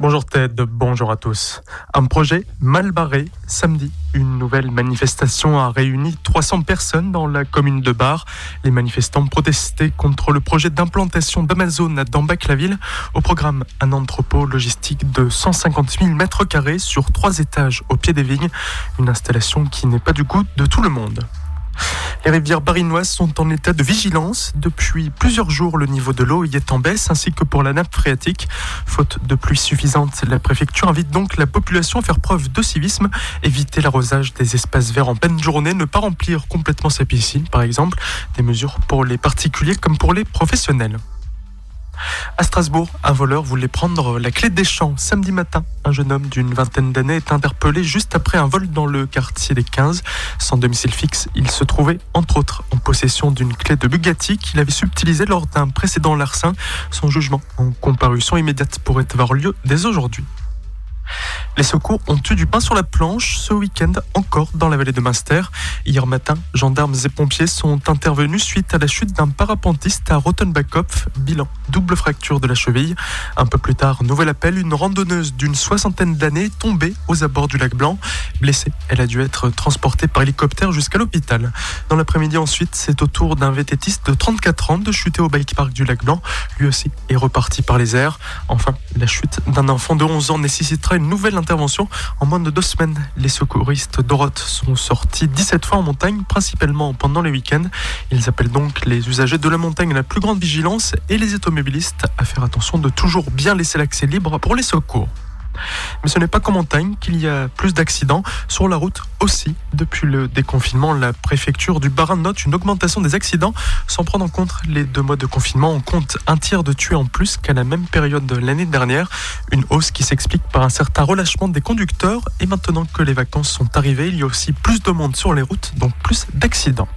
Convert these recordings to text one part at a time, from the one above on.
Bonjour Ted, bonjour à tous. Un projet mal barré. Samedi, une nouvelle manifestation a réuni 300 personnes dans la commune de Bar. Les manifestants protestaient contre le projet d'implantation d'Amazon dans Bac-la-Ville. Au programme, un entrepôt logistique de 150 000 mètres carrés sur trois étages au pied des vignes. Une installation qui n'est pas du goût de tout le monde. Les rivières barinoises sont en état de vigilance. Depuis plusieurs jours, le niveau de l'eau y est en baisse, ainsi que pour la nappe phréatique. Faute de pluie suffisante, la préfecture invite donc la population à faire preuve de civisme, éviter l'arrosage des espaces verts en pleine journée, ne pas remplir complètement sa piscine, par exemple. Des mesures pour les particuliers comme pour les professionnels. À Strasbourg, un voleur voulait prendre la clé des champs. Samedi matin, un jeune homme d'une vingtaine d'années est interpellé juste après un vol dans le quartier des 15. Sans domicile fixe, il se trouvait entre autres en possession d'une clé de Bugatti qu'il avait subtilisée lors d'un précédent larcin. Son jugement en comparution immédiate pourrait avoir lieu dès aujourd'hui. Les secours ont eu du pain sur la planche ce week-end encore dans la vallée de Münster. Hier matin, gendarmes et pompiers sont intervenus suite à la chute d'un parapentiste à Rottenbachkopf. Bilan, double fracture de la cheville. Un peu plus tard, nouvel appel, une randonneuse d'une soixantaine d'années tombée aux abords du lac Blanc. Blessée, elle a dû être transportée par hélicoptère jusqu'à l'hôpital. Dans l'après-midi ensuite, c'est au tour d'un vététiste de 34 ans de chuter au bike park du lac Blanc. Lui aussi est reparti par les airs. Enfin, la chute d'un enfant de 11 ans nécessitera une nouvelle intervention. En moins de deux semaines, les secouristes d'Oroth sont sortis 17 fois en montagne, principalement pendant les week-ends. Ils appellent donc les usagers de la montagne à la plus grande vigilance et les automobilistes à faire attention de toujours bien laisser l'accès libre pour les secours. Mais ce n'est pas qu'en montagne qu'il y a plus d'accidents. Sur la route aussi, depuis le déconfinement, la préfecture du Bas-Rhin note une augmentation des accidents. Sans prendre en compte les deux mois de confinement, on compte un tiers de tués en plus qu'à la même période de l'année dernière. Une hausse qui s'explique par un certain relâchement des conducteurs. Et maintenant que les vacances sont arrivées, il y a aussi plus de monde sur les routes, donc plus d'accidents.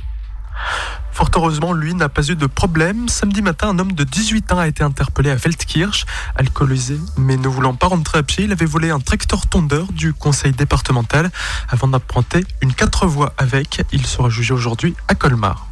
Fort heureusement, lui n'a pas eu de problème. Samedi matin, un homme de 18 ans a été interpellé à Feldkirch. Alcoolisé, mais ne voulant pas rentrer à pied, il avait volé un tracteur tondeur du conseil départemental avant d'apprenter une quatre voies avec. Il sera jugé aujourd'hui à Colmar.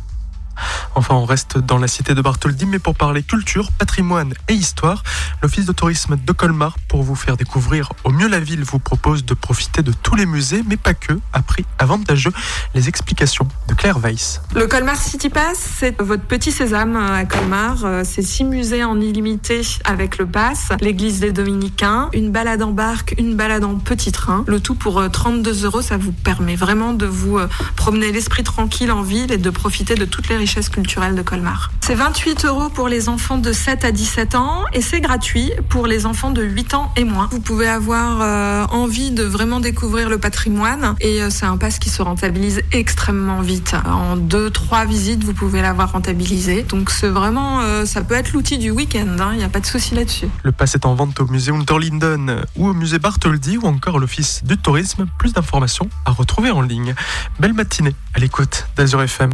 Enfin, on reste dans la cité de Bartholdi, mais pour parler culture, patrimoine et histoire, l'Office de tourisme de Colmar, pour vous faire découvrir au mieux la ville, vous propose de profiter de tous les musées, mais pas que, à prix avantageux. Les explications de Claire Weiss. Le Colmar City Pass, c'est votre petit sésame à Colmar. Euh, c'est six musées en illimité avec le pass, l'église des Dominicains, une balade en barque, une balade en petit train. Le tout pour 32 euh, euros, ça vous permet vraiment de vous euh, promener l'esprit tranquille en ville et de profiter de toutes les richesses culturelle de Colmar. C'est 28 euros pour les enfants de 7 à 17 ans et c'est gratuit pour les enfants de 8 ans et moins. Vous pouvez avoir euh, envie de vraiment découvrir le patrimoine et euh, c'est un pass qui se rentabilise extrêmement vite. En 2-3 visites, vous pouvez l'avoir rentabilisé. Donc c'est vraiment, euh, ça peut être l'outil du week-end, hein. il n'y a pas de souci là-dessus. Le pass est en vente au musée Unterlinden ou au musée Bartholdi ou encore l'office du tourisme. Plus d'informations à retrouver en ligne. Belle matinée à l'écoute d'Azur FM.